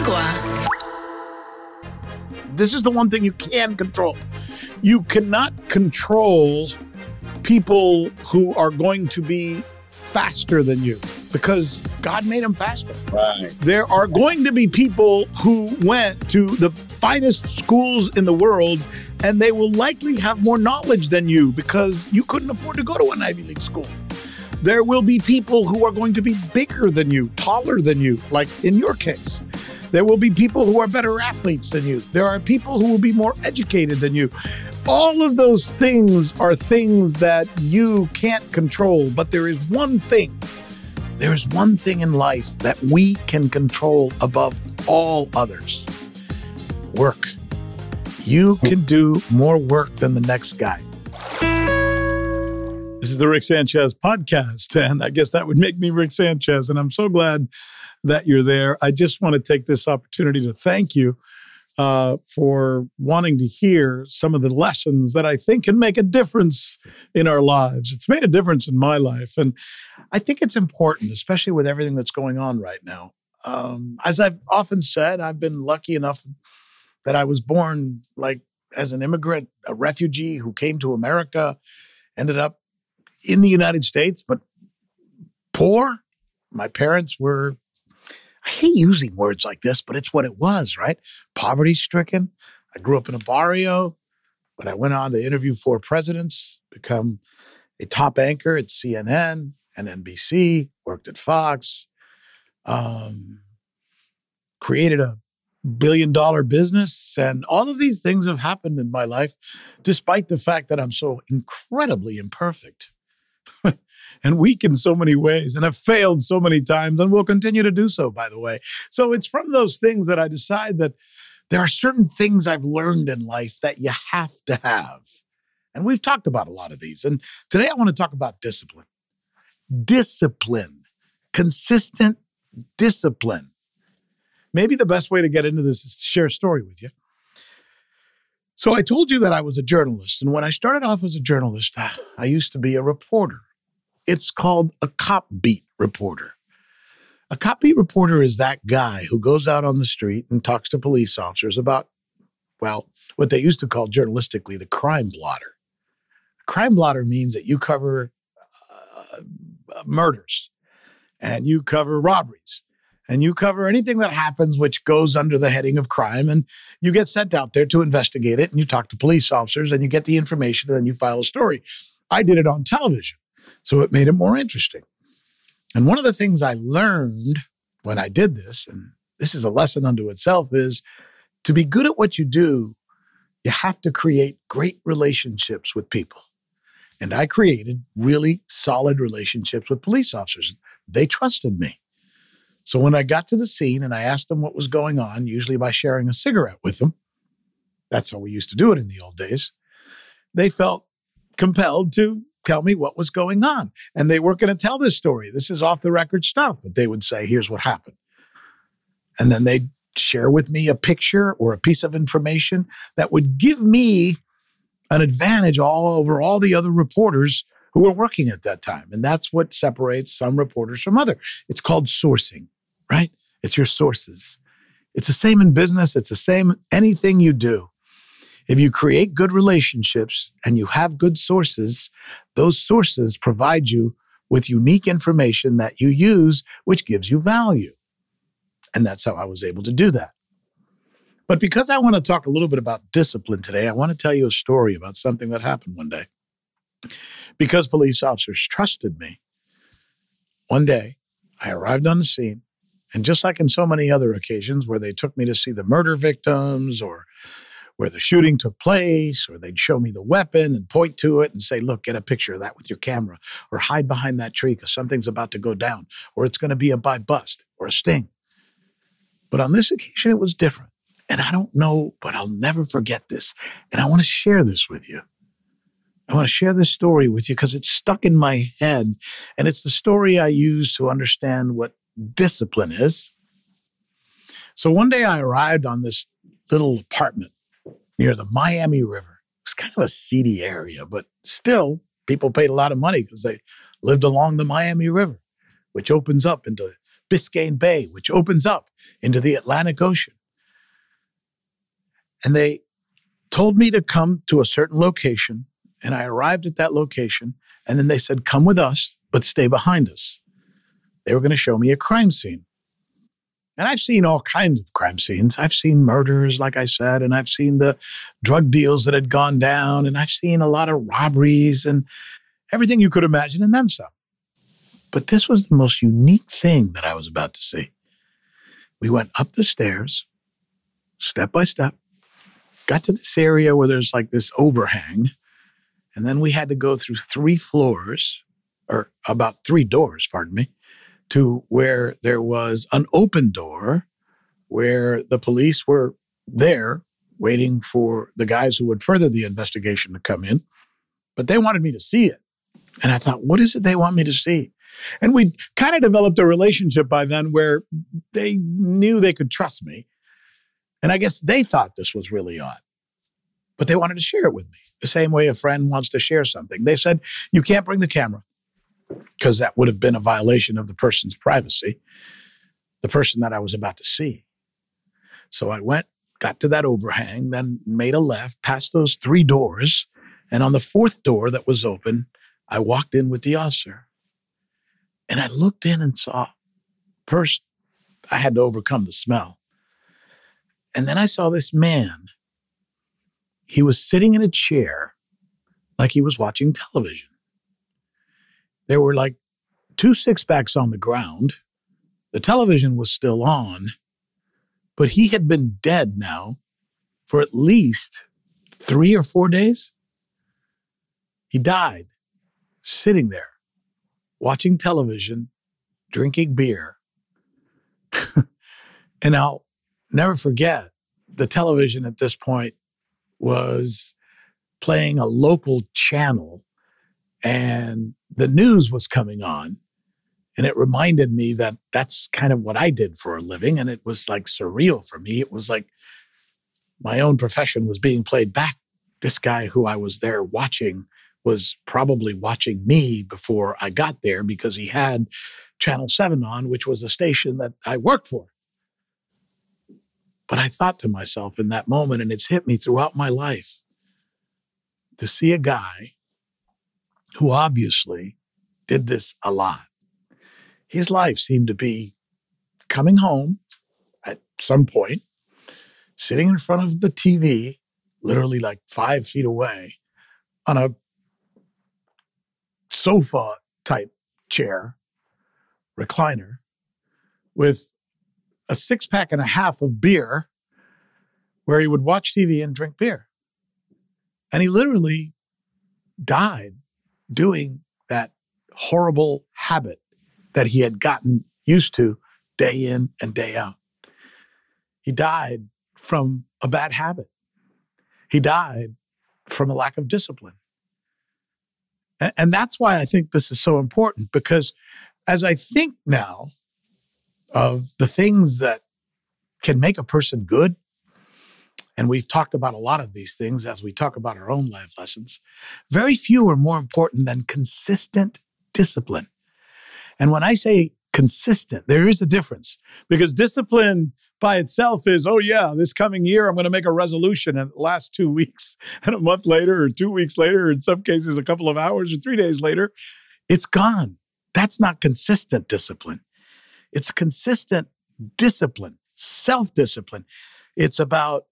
Agua. This is the one thing you can control. You cannot control people who are going to be faster than you because God made them faster. Right. There are going to be people who went to the finest schools in the world and they will likely have more knowledge than you because you couldn't afford to go to an Ivy League school. There will be people who are going to be bigger than you, taller than you, like in your case. There will be people who are better athletes than you. There are people who will be more educated than you. All of those things are things that you can't control, but there is one thing. There is one thing in life that we can control above all others work. You can do more work than the next guy. This is the Rick Sanchez podcast, and I guess that would make me Rick Sanchez. And I'm so glad that you're there. I just want to take this opportunity to thank you uh, for wanting to hear some of the lessons that I think can make a difference in our lives. It's made a difference in my life. And I think it's important, especially with everything that's going on right now. Um, as I've often said, I've been lucky enough that I was born like as an immigrant, a refugee who came to America, ended up in the United States, but poor. My parents were, I hate using words like this, but it's what it was, right? Poverty stricken. I grew up in a barrio, but I went on to interview four presidents, become a top anchor at CNN and NBC, worked at Fox, um, created a billion dollar business. And all of these things have happened in my life, despite the fact that I'm so incredibly imperfect and weak in so many ways and have failed so many times and will continue to do so, by the way. So it's from those things that I decide that there are certain things I've learned in life that you have to have. And we've talked about a lot of these. And today I want to talk about discipline. Discipline, consistent discipline. Maybe the best way to get into this is to share a story with you. So I told you that I was a journalist. And when I started off as a journalist, I used to be a reporter. It's called a cop beat reporter. A cop beat reporter is that guy who goes out on the street and talks to police officers about, well, what they used to call journalistically the crime blotter. crime blotter means that you cover uh, murders and you cover robberies and you cover anything that happens which goes under the heading of crime and you get sent out there to investigate it and you talk to police officers and you get the information and then you file a story. I did it on television. So it made it more interesting. And one of the things I learned when I did this, and this is a lesson unto itself, is to be good at what you do, you have to create great relationships with people. And I created really solid relationships with police officers. They trusted me. So when I got to the scene and I asked them what was going on, usually by sharing a cigarette with them, that's how we used to do it in the old days, they felt compelled to tell me what was going on. And they weren't going to tell this story. This is off the record stuff, but they would say, here's what happened. And then they'd share with me a picture or a piece of information that would give me an advantage all over all the other reporters who were working at that time. And that's what separates some reporters from other. It's called sourcing, right? It's your sources. It's the same in business, it's the same anything you do. If you create good relationships and you have good sources, those sources provide you with unique information that you use, which gives you value. And that's how I was able to do that. But because I want to talk a little bit about discipline today, I want to tell you a story about something that happened one day. Because police officers trusted me, one day I arrived on the scene, and just like in so many other occasions where they took me to see the murder victims or where the shooting took place, or they'd show me the weapon and point to it and say, Look, get a picture of that with your camera, or hide behind that tree because something's about to go down, or it's going to be a buy bust or a sting. But on this occasion, it was different. And I don't know, but I'll never forget this. And I want to share this with you. I want to share this story with you because it's stuck in my head. And it's the story I use to understand what discipline is. So one day I arrived on this little apartment near the Miami River. It's kind of a seedy area, but still, people paid a lot of money because they lived along the Miami River, which opens up into Biscayne Bay, which opens up into the Atlantic Ocean. And they told me to come to a certain location. And I arrived at that location. And then they said, Come with us, but stay behind us. They were going to show me a crime scene. And I've seen all kinds of crime scenes. I've seen murders, like I said, and I've seen the drug deals that had gone down, and I've seen a lot of robberies and everything you could imagine, and then some. But this was the most unique thing that I was about to see. We went up the stairs, step by step, got to this area where there's like this overhang, and then we had to go through three floors, or about three doors, pardon me, to where there was an open door where the police were there waiting for the guys who would further the investigation to come in. But they wanted me to see it. And I thought, what is it they want me to see? And we kind of developed a relationship by then where they knew they could trust me. And I guess they thought this was really odd, but they wanted to share it with me the same way a friend wants to share something. They said, You can't bring the camera because that would have been a violation of the person's privacy, the person that I was about to see. So I went, got to that overhang, then made a left, past those three doors. And on the fourth door that was open, I walked in with the officer. And I looked in and saw first, I had to overcome the smell. And then I saw this man. He was sitting in a chair like he was watching television. There were like two six packs on the ground. The television was still on, but he had been dead now for at least three or four days. He died sitting there, watching television, drinking beer. and I'll never forget the television at this point was playing a local channel and the news was coming on. And it reminded me that that's kind of what I did for a living. And it was like surreal for me. It was like my own profession was being played back. This guy who I was there watching was probably watching me before I got there because he had Channel 7 on, which was a station that I worked for. But I thought to myself in that moment, and it's hit me throughout my life, to see a guy who obviously did this a lot. His life seemed to be coming home at some point, sitting in front of the TV, literally like five feet away, on a sofa type chair, recliner, with a six pack and a half of beer, where he would watch TV and drink beer. And he literally died doing that horrible habit that he had gotten used to day in and day out. He died from a bad habit. He died from a lack of discipline. And, that's why I think this is so important because as I think now of the things that can make a person good and we've talked about a lot of these things as we talk about our own life lessons. Very few are more important than consistent discipline. And when I say consistent, there is a difference because discipline by itself is, oh, yeah, this coming year, I'm going to make a resolution and it lasts two weeks and a month later, or two weeks later, or in some cases, a couple of hours or three days later, it's gone. That's not consistent discipline. It's consistent discipline, self discipline. It's about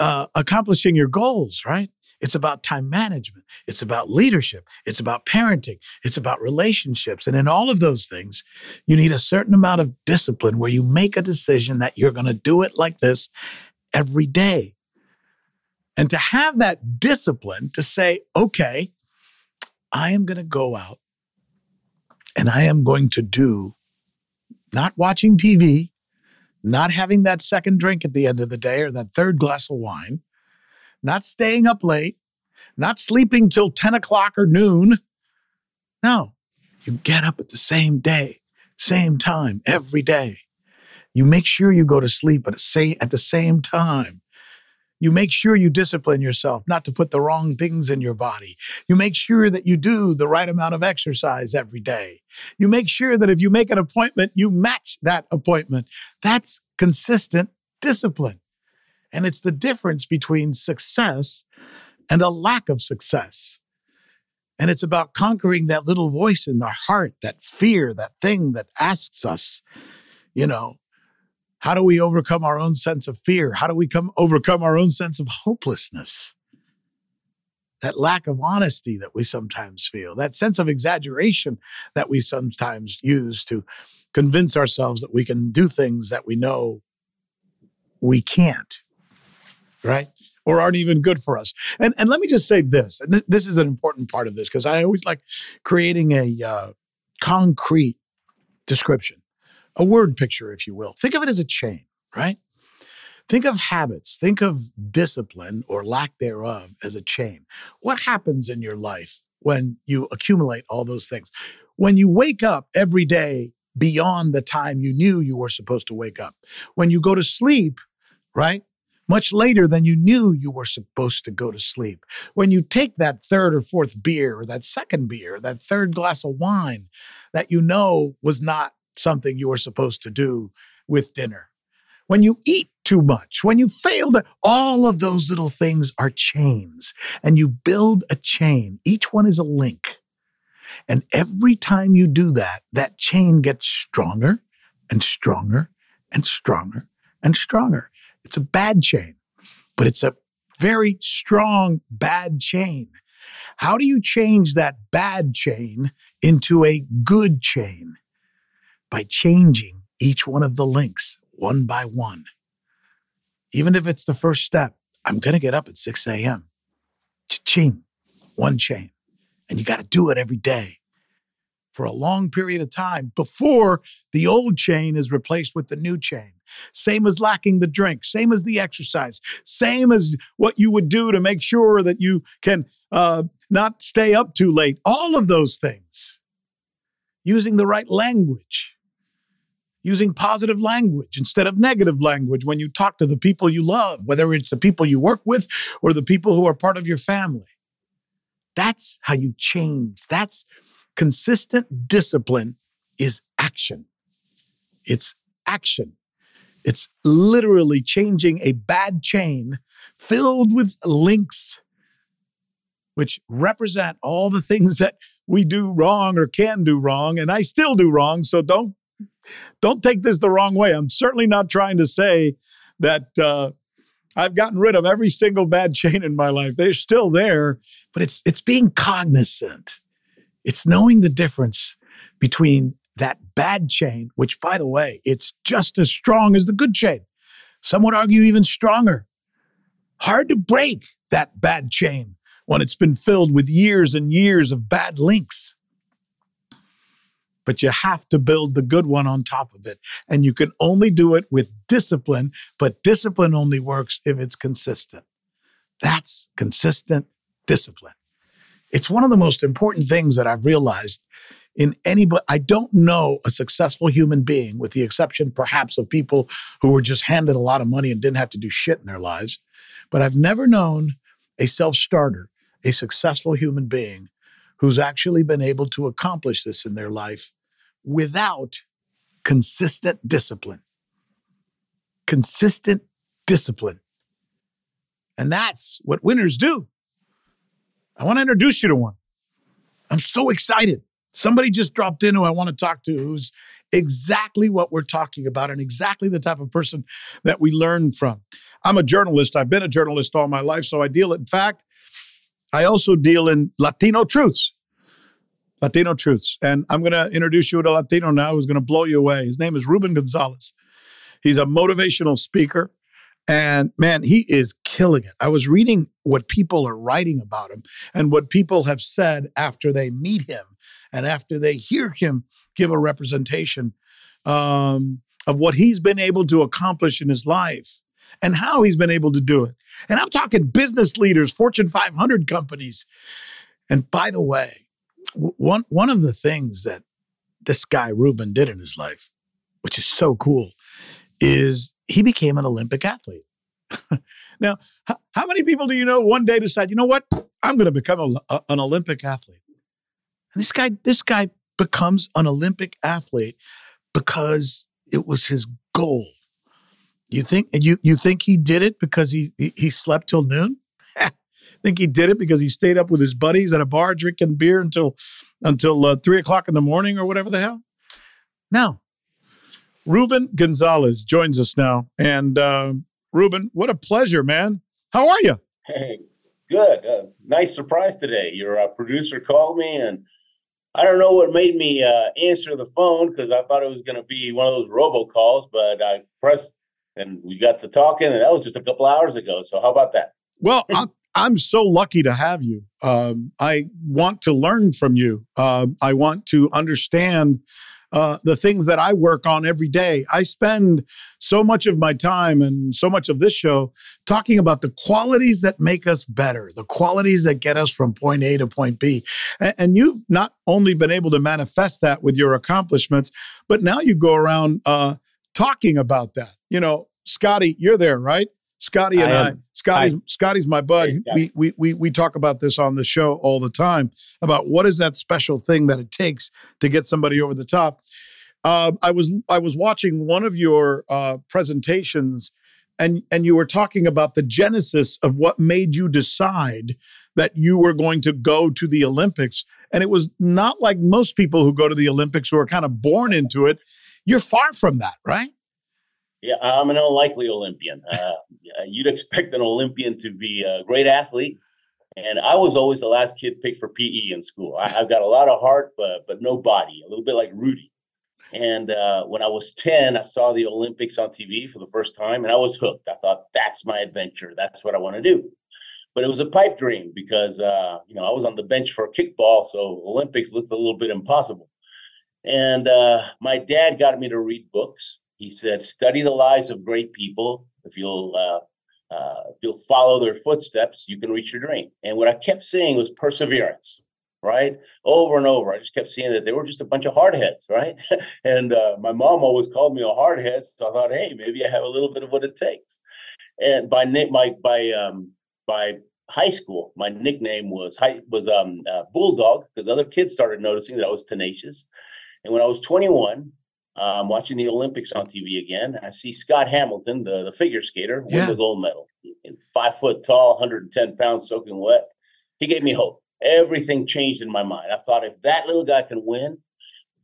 uh, accomplishing your goals, right? It's about time management. It's about leadership. It's about parenting. It's about relationships. And in all of those things, you need a certain amount of discipline where you make a decision that you're going to do it like this every day. And to have that discipline to say, okay, I am going to go out and I am going to do not watching TV, not having that second drink at the end of the day or that third glass of wine, not staying up late, not sleeping till 10 o'clock or noon. No, you get up at the same day, same time every day. You make sure you go to sleep at the same, at the same time. You make sure you discipline yourself not to put the wrong things in your body. You make sure that you do the right amount of exercise every day. You make sure that if you make an appointment, you match that appointment. That's consistent discipline. And it's the difference between success and a lack of success. And it's about conquering that little voice in our heart, that fear, that thing that asks us, you know, how do we overcome our own sense of fear? How do we come overcome our own sense of hopelessness? That lack of honesty that we sometimes feel, that sense of exaggeration that we sometimes use to convince ourselves that we can do things that we know we can't, right? Or aren't even good for us. And, and let me just say this, and th- this is an important part of this because I always like creating a uh, concrete description a word picture, if you will. Think of it as a chain, right? Think of habits, think of discipline or lack thereof as a chain. What happens in your life when you accumulate all those things? When you wake up every day beyond the time you knew you were supposed to wake up, when you go to sleep, right? Much later than you knew you were supposed to go to sleep. When you take that third or fourth beer, or that second beer, that third glass of wine that you know was not something you are supposed to do with dinner. When you eat too much, when you fail to, all of those little things are chains and you build a chain. Each one is a link. And every time you do that, that chain gets stronger and stronger and stronger and stronger. It's a bad chain, but it's a very strong bad chain. How do you change that bad chain into a good chain? By changing each one of the links one by one. Even if it's the first step, I'm going to get up at 6 a.m. Ching, one chain. And you got to do it every day for a long period of time before the old chain is replaced with the new chain. Same as lacking the drink, same as the exercise, same as what you would do to make sure that you can uh, not stay up too late. All of those things. Using the right language, using positive language instead of negative language when you talk to the people you love, whether it's the people you work with or the people who are part of your family. That's how you change. That's consistent discipline is action. It's action. It's literally changing a bad chain filled with links which represent all the things that we do wrong or can do wrong. And I still do wrong. So don't don't take this the wrong way. I'm certainly not trying to say that uh, I've gotten rid of every single bad chain in my life. They're still there, but it's it's being cognizant. It's knowing the difference between that bad chain, which by the way, it's just as strong as the good chain. Some would argue even stronger. Hard to break that bad chain when it's been filled with years and years of bad links but you have to build the good one on top of it. And you can only do it with discipline, but discipline only works if it's consistent. That's consistent discipline. It's one of the most important things that I've realized in anybody. I don't know a successful human being, with the exception perhaps of people who were just handed a lot of money and didn't have to do shit in their lives. But I've never known a self starter, a successful human being who's actually been able to accomplish this in their life without consistent discipline. Consistent discipline. And that's what winners do. I want to introduce you to one. I'm so excited. Somebody just dropped in who I want to talk to who's exactly what we're talking about and exactly the type of person that we learn from. I'm a journalist. I've been a journalist all my life, so I deal, in fact, I also deal in Latino truths. Latino Truths. And I'm going to introduce you to a Latino now who's going to blow you away. His name is Ruben Gonzalez. He's a motivational speaker. And man, he is killing it. I was reading what people are writing about him and what people have said after they meet him and after they hear him give a representation um, of what he's been able to accomplish in his life and how he's been able to do it. And I'm talking business leaders, Fortune 500 companies. And by the way, one one of the things that this guy Ruben did in his life, which is so cool, is he became an Olympic athlete. now, how, many people do you know one day decide, you know what, I'm going to become a, a, an Olympic athlete? And this guy, this guy becomes an Olympic athlete because it was his goal. You think and you you think he did it because he he, he slept till noon? Think he did it because he stayed up with his buddies at a bar drinking beer until until uh, three o'clock in the morning or whatever the hell? No. Ruben Gonzalez joins us now, and uh, Ruben, what a pleasure, man. How are you? Hey, good. Uh, nice surprise today. Your uh, producer called me and I don't know what made me uh, answer the phone because I thought it was going to be one of those robocalls, but I pressed and we got to talking, and that was just a couple hours ago. So how about that? Well, I'm, I'm so lucky to have you. Um, I want to learn from you. Uh, I want to understand uh, the things that I work on every day. I spend so much of my time and so much of this show talking about the qualities that make us better, the qualities that get us from point A to point B. And, and you've not only been able to manifest that with your accomplishments, but now you go around uh, talking about that. You know, Scotty, you're there, right? Scotty and I, I Scotty's, Scotty's my bud. Hey, we, we, we, we talk about this on the show all the time about what is that special thing that it takes to get somebody over the top. Uh, I was I was watching one of your uh, presentations, and and you were talking about the genesis of what made you decide that you were going to go to the Olympics. And it was not like most people who go to the Olympics who are kind of born into it. You're far from that, right? Yeah, I'm an unlikely Olympian. Uh, you'd expect an Olympian to be a great athlete, and I was always the last kid picked for PE in school. I, have got a lot of heart, but but no body. A little bit like Rudy. And uh, when I was 10, I saw the Olympics on TV for the first time, and I was hooked. I thought that's my adventure. That's what I want to do. But it was a pipe dream because uh, you know I was on the bench for kickball, so Olympics looked a little bit impossible. And uh, my dad got me to read books he said, "Study the lives of great people. If you'll uh, uh, if you'll follow their footsteps, you can reach your dream." And what I kept seeing was perseverance, right? Over and over. I just kept seeing that they were just a bunch of hardheads, right? and uh, my mom always called me a hardhead, so I thought, hey, maybe I have a little bit of what it takes. And by my by um, by high school, my nickname was was um, uh, Bulldog because other kids started noticing that I was tenacious. And when I was 21, I'm watching the Olympics on TV again. I see Scott Hamilton, the, the figure skater, win yeah. the gold medal. Five foot tall, 110 pounds, soaking wet. He gave me hope. Everything changed in my mind. I thought if that little guy can win,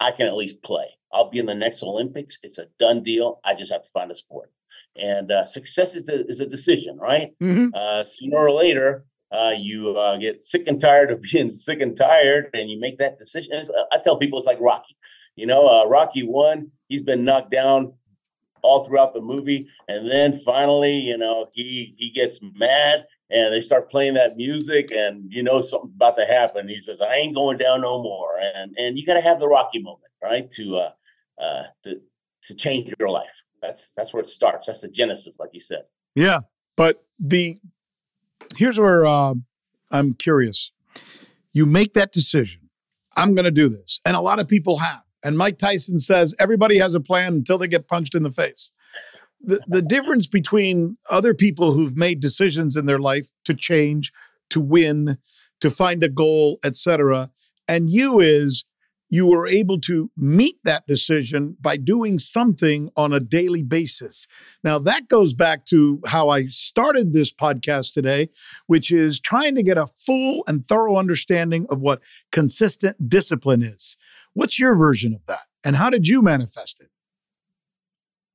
I can at least play. I'll be in the next Olympics. It's a done deal. I just have to find a sport. And uh, success is a, is a decision, right? Mm-hmm. Uh, sooner or later, uh, you uh, get sick and tired of being sick and tired, and you make that decision. I tell people it's like Rocky. You know, uh, Rocky one, he's been knocked down all throughout the movie, and then finally, you know, he he gets mad and they start playing that music, and you know something's about to happen. He says, "I ain't going down no more," and and you got to have the Rocky moment, right, to uh, uh, to to change your life. That's that's where it starts. That's the genesis, like you said. Yeah, but the here's where uh, I'm curious. You make that decision. I'm going to do this, and a lot of people have. And Mike Tyson says everybody has a plan until they get punched in the face. The, the difference between other people who've made decisions in their life to change, to win, to find a goal, etc., and you is you were able to meet that decision by doing something on a daily basis. Now, that goes back to how I started this podcast today, which is trying to get a full and thorough understanding of what consistent discipline is. What's your version of that? And how did you manifest it?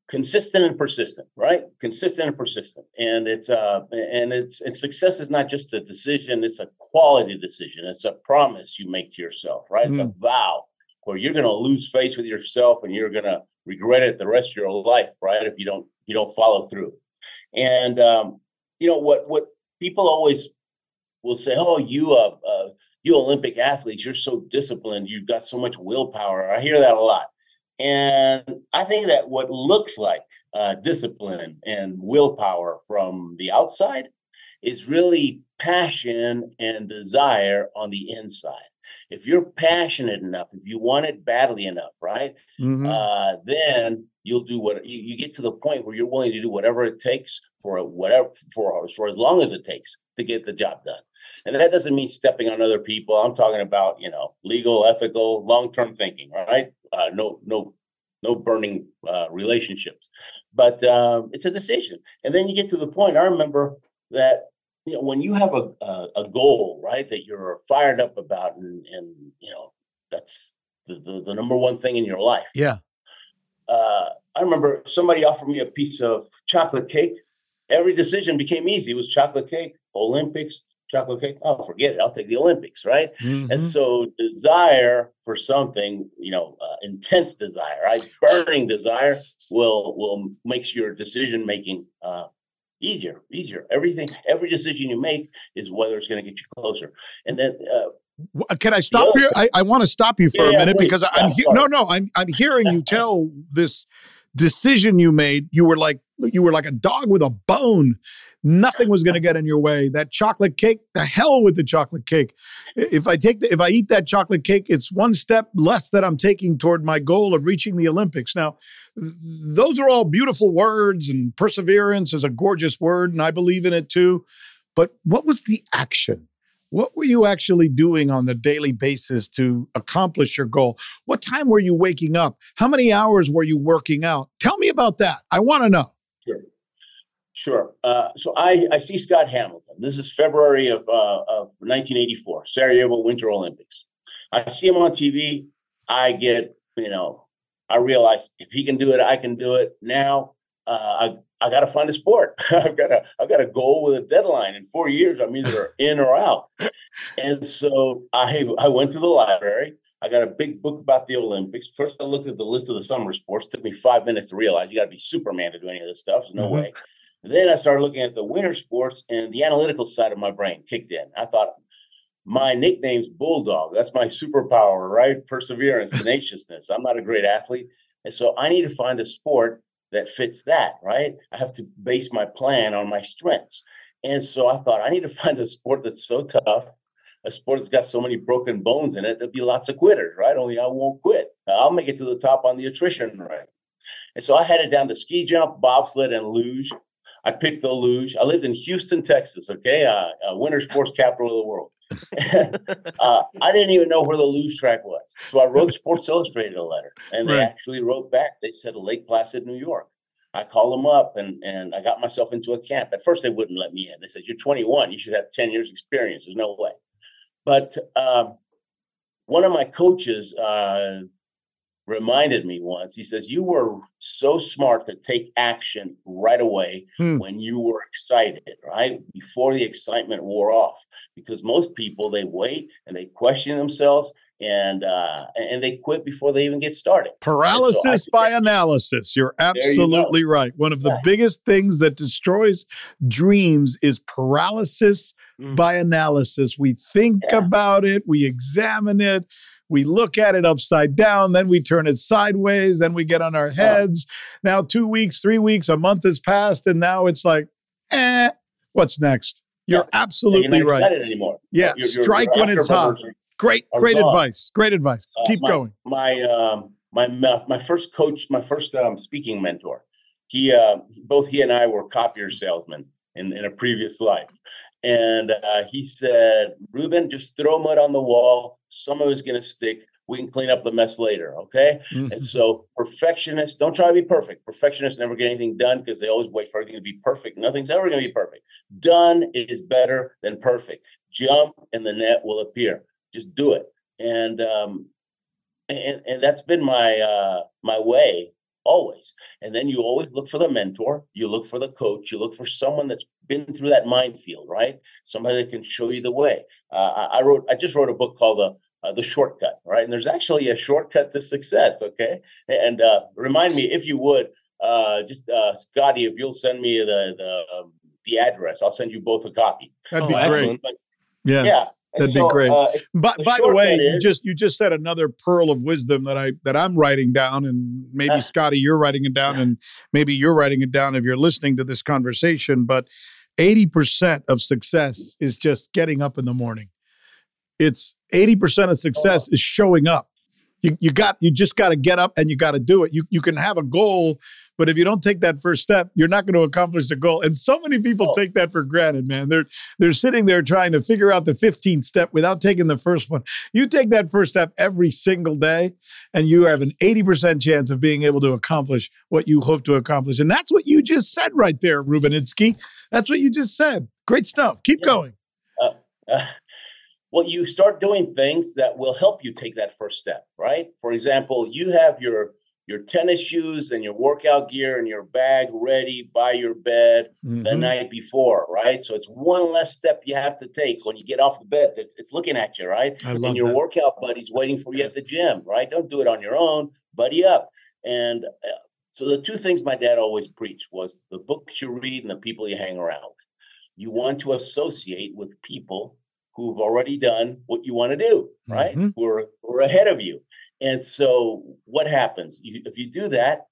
Consistent and persistent, right? Consistent and persistent. And it's uh and it's and success is not just a decision, it's a quality decision. It's a promise you make to yourself, right? It's mm. a vow where you're gonna lose face with yourself and you're gonna regret it the rest of your life, right? If you don't you don't follow through. And um, you know what what people always will say, oh, you uh, uh you Olympic athletes, you're so disciplined, you've got so much willpower. I hear that a lot. And I think that what looks like uh, discipline and willpower from the outside is really passion and desire on the inside. If you're passionate enough, if you want it badly enough, right? Mhm. Uh, then you'll do what you, you get to the point where you're willing to do whatever it takes for whatever for for as long as it takes to get the job done. And that doesn't mean stepping on other people. I'm talking about you know legal, ethical, long term thinking, right? Uh, no, no, no burning uh, relationships. But um, it's a decision, and then you get to the point. I remember that you know when you have a a, a goal, right, that you're fired up about, and and you know that's the, the, the number one thing in your life yeah. uh, I remember somebody offered me a piece of chocolate cake. Every decision became easy. It was chocolate cake, Olympics, chocolate cake. Oh, forget it. I'll take the Olympics, right? Mhm. And so, desire for something, you know, uh, intense desire, right? Burning desire will will makes your decision making uh, easier, easier. Everything, every decision you make is whether it's going to get you closer. And then, uh, Can I stop you? I, I want to stop you for Yeah, a minute please. because I'm I'm he- no no I'm I'm hearing you tell this decision you made. You were like you were like a dog with a bone. Nothing was going to get in your way. That chocolate cake, the hell with the chocolate cake. If I take the, if I eat that chocolate cake, it's one step less that I'm taking toward my goal of reaching the Olympics. Now, those are all beautiful words, and perseverance is a gorgeous word, and I believe in it too. But what was the action? What were you actually doing on a daily basis to accomplish your goal? What time were you waking up? How many hours were you working out? Tell me about that. I want to know. Sure. Uh, so I, I see Scott Hamilton. This is February of, uh, of 1984, Sarajevo Winter Olympics. I see him on TV. I get, you know, I realize if he can do it, I can do it. Now uh, I, I got to find a sport. I've got a, I've got a goal with a deadline. In four years, I'm either in or out. And so I, I went to the library. I got a big book about the Olympics. First, I looked at the list of the summer sports. took me five minutes to realize you got to be Superman to do any of this stuff. So no Mhm. way. Then I started looking at the winter sports, and the analytical side of my brain kicked in. I thought my nickname's Bulldog. That's my superpower, right? Perseverance, tenaciousness. I'm not a great athlete, and so I need to find a sport that fits that, right? I have to base my plan on my strengths. And so I thought I need to find a sport that's so tough, a sport that's got so many broken bones in it, there'll be lots of quitters, right? Only I won't quit. I'll make it to the top on the attrition rate. And so I headed down to ski jump, bobsled, and luge. I picked the luge. I lived in Houston, Texas, okay, uh, uh, winter sports capital of the world. And, uh, I didn't even know where the luge track was. So I wrote Sports Illustrated a letter, and they Right. actually wrote back. They said Lake Placid, New York. I called them up and, and I got myself into a camp. At first, they wouldn't let me in. They said, You're 21. You should have 10 years experience. There's no way. But um, one of my coaches uh, reminded me once, he says, You were so smart to take action right away Hmm. when you were excited, right? Before the excitement wore off. Because most people, they wait and they question themselves and uh, and they quit before they even get started. Paralysis think by that- analysis. You're you absolutely right. One of the biggest things that destroys dreams is paralysis Mm. by analysis. We think Yeah. about it, we examine it, we look at it upside down, then we turn it sideways, then we get on our heads. Now, two weeks, three weeks, a month has passed, and now it's like, eh, what's next? You're Yeah. Absolutely you're not right. anymore. Yeah, Your- your- strike when it's hot. Great, great gone. advice. Great advice. Uh, Keep my, going. My um my my my first coach, my first um, speaking mentor. He uh, both he and I were copier salesmen in in a previous life, and uh, he said, "Ruben, just throw mud on the wall. Some of it's going to stick. We can clean up the mess later." Okay. Mhm. And so perfectionists don't try to be perfect. Perfectionists never get anything done because they always wait for everything to be perfect. Nothing's ever going to be perfect. Done is better than perfect. Jump and the net will appear. Just do it. And um and, and that's been my uh my way always. And then you always look for the mentor, you look for the coach, you look for someone that's been through that minefield, right? Somebody that can show you the way. Uh, I, I wrote I just wrote a book called the uh, the shortcut, right? And there's actually a shortcut to success. Okay, and uh, remind me if you would, uh, just uh, Scotty, if you'll send me the the um, the address, I'll send you both a copy. That'd Oh, be great. excellent. But Yeah. yeah, and That'd be great. uh, But The by the way, shortcut you just you just said another pearl of wisdom that I that I'm writing down, and maybe. Scotty, you're writing it down, and maybe you're writing it down if you're listening to this conversation. But eighty percent of success is just getting up in the morning. It's 80% of oh, success is showing up. You, you got you just got to get up and you got to do it. You you can have a goal, but if you don't take that first step, you're not going to accomplish the goal. And so many people oh. take that for granted, man. They're they're sitting there trying to figure out the 15th step without taking the first one. You take that first step every single day, and you have an 80% chance of being able to accomplish what you hope to accomplish. And that's what you just said right there, Rubinitsky. That's what you just said. Great stuff. Keep yeah. going. Uh, uh, well, you start doing things that will help you take that first step, right? For example, you have your your tennis shoes and your workout gear and your bag ready by your bed mm-hmm. the night before, right? So it's one less step you have to take when you get off the bed. It's, it's looking at you, right? I and your that. workout buddy's waiting for you at the gym, right? Don't do it on your own, buddy up. And uh, so the two things my dad always preached was the books you read and the people you hang around with. You want to associate with people who've already done what you want to do, right? Mm-hmm. Who, are, who are ahead of you. And so what happens? You, if you do that,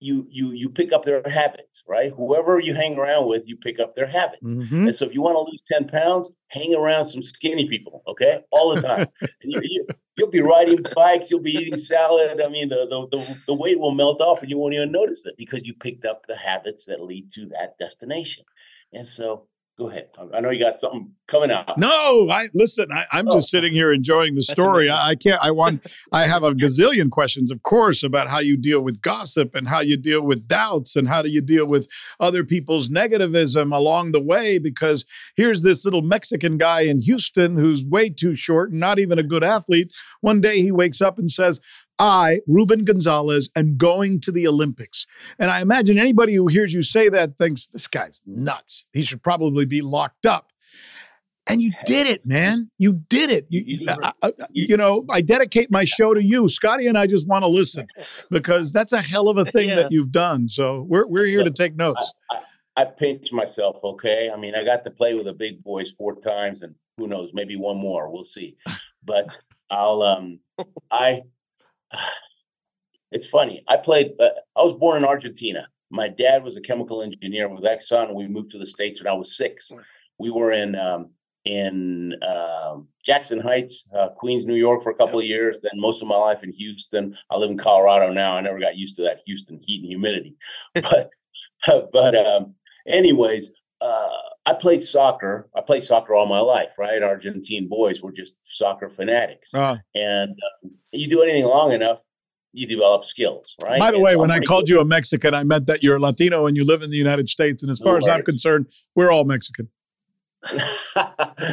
you you you pick up their habits, right? Whoever you hang around with, you pick up their habits. Mm-hmm. And so if you want to lose 10 pounds, hang around some skinny people, okay? All the time. and you, you, you'll be riding bikes, you'll be eating salad. I mean, the, the, the, the weight will melt off and you won't even notice it because you picked up the habits that lead to that destination. And so go ahead. I know you got something coming out. No, I listen. I, am oh. just sitting here enjoying the story. I, I, can't. I want. I have a gazillion questions, of course, about how you deal with gossip and how you deal with doubts and how do you deal with other people's negativism along the way. Because here's this little Mexican guy in Houston who's way too short and not even a good athlete. One day he wakes up and says, I, Ruben Gonzalez, am going to the Olympics. And I imagine anybody who hears you say that thinks this guy's nuts. He should probably be locked up. And you did it, man. You did it. You, you, uh, I, I, uh, uh, you, know, I dedicate my show to you. Scotty and I just want to listen because that's a hell of a thing yeah. that you've done. So we're, we're here to take notes. I, I pinch myself, okay? I mean, I got to play with the big boys four times and who knows, maybe one more. We'll see. But I'll, um, I, it's funny. I played. Uh, I was born in Argentina. My dad was a chemical engineer with Exxon. We moved to the states when I was six. We were in um, in uh, Jackson Heights, uh, Queens, New York, for a couple of years. Then most of my life in Houston. I live in Colorado now. I never got used to that Houston heat and humidity. but but um, anyways, uh, I played soccer. I played soccer all my life, right? Argentine boys were just soccer fanatics, uh, and you do anything long enough, you develop skills, right? By the and way, so when I called good. you a Mexican, I meant that you're Latino and you live in the United States. And as far no as I'm concerned, we're all Mexican.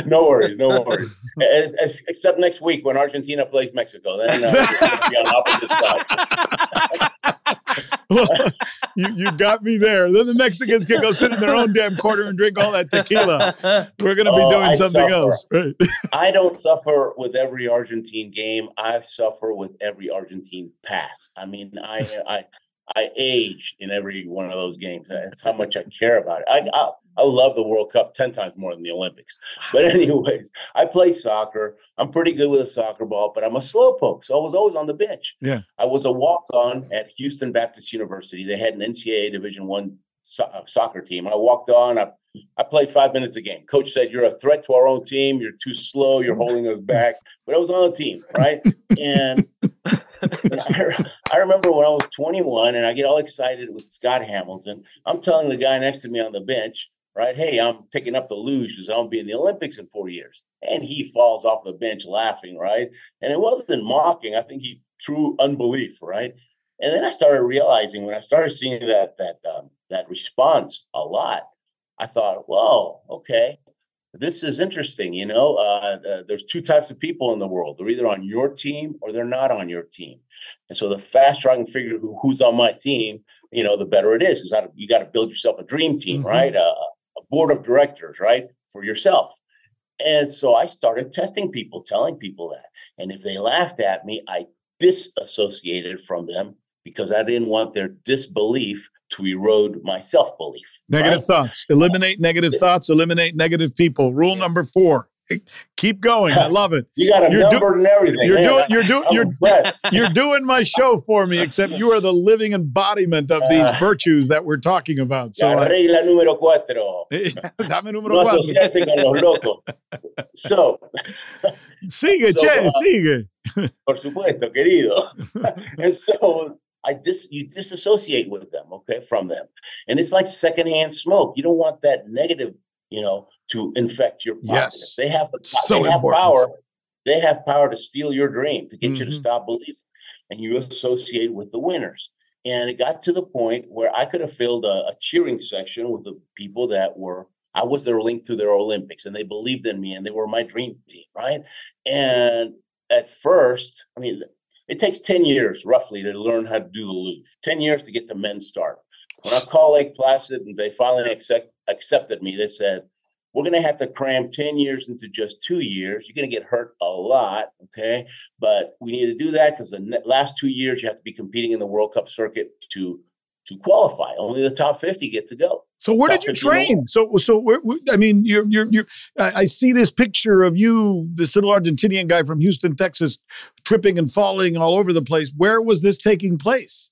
no worries, no worries. as, as, except next week when Argentina plays Mexico, then uh, be on opposite side. Well, you, you got me there. Then the Mexicans can go sit in their own damn corner and drink all that tequila. We're going to be oh, doing I something suffer. else. Right. I don't suffer with every Argentine game. I suffer with every Argentine pass. I mean, I, I, I age in every one of those games. That's how much I care about it. I, I, I love the World Cup 10 times more than the Olympics. But, anyways, I play soccer. I'm pretty good with a soccer ball, but I'm a slowpoke. So I was always on the bench. Yeah. I was a walk on at Houston Baptist University. They had an NCAA Division One so- uh, soccer team. I walked on. I, I played five minutes a game. Coach said, You're a threat to our own team. You're too slow. You're holding us back. But I was on the team, right? and I, remember when I was 21 and I get all excited with Scott Hamilton. I'm telling the guy next to me on the bench, right? Hey, I'm taking up the luge because I'll be in the Olympics in four years. And he falls off the bench laughing, right? And it wasn't mocking. I think he true unbelief, right? And then I started realizing when I started seeing that that um, that response a lot, I thought, "Whoa, okay, this is interesting." You know, uh, uh, there's two types of people in the world. They're either on your team or they're not on your team. And so the faster I can figure who, who's on my team, you know, the better it is because you got to build yourself a dream team, mm-hmm. right? Uh, board of directors, right, for yourself. And so I started testing people, telling people that. And if they laughed at me, I disassociated from them because I didn't want their disbelief to erode my self belief. Negative right? thoughts. Eliminate negative thoughts, eliminate negative people. Rule number four. Keep going. I love it. You got a You're do- number and everything. You're Man, doing. You're doing. You're impressed. you're doing my show for me. Except you are the living embodiment of these Uh, virtues that we're talking about. So, I, regla número cuatro. dame número No cuatro. asociarse con los locos. So, Sigue, So, che, uh, sigue. por supuesto, querido. and so I dis you disassociate with them, okay, from them. And it's like secondhand smoke. You don't want that negative, you know, to infect your positive. Yes. They have the So they have important. power. They have power to steal your dream, to get you to Mhm. stop believing. And you associate with the winners. And it got to the point where I could have filled a, a cheering section with the people that were I was their link to their Olympics and they believed in me and they were my dream team, right? And at first, I mean, it takes 10 years roughly to learn how to do the luge, 10 years to get to men's start. When I called Lake Placid and they finally accept, accepted me, they said, we're going to have to cram 10 years into just two years. You're going to get hurt a lot. Okay. But we need to do that because the last two years you have to be competing in the World Cup circuit to to qualify. Only the top 50 get to go. So where did you Top 50 in the train? So so where, where- I mean, you're you're you're. I, I see this picture of you, this little Argentinian guy from Houston, Texas, tripping and falling all over the place. Where was this taking place?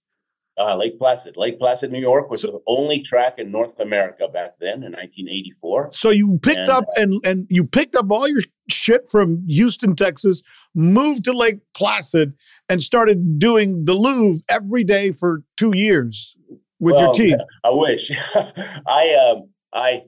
Uh, Lake Placid. Lake Placid, New York was So- the only track in North America back then in 1984. So you picked And, up and and you picked up all your shit from Houston, Texas, moved to Lake Placid, and started doing the luge every day for two years with your team. I wish. I um I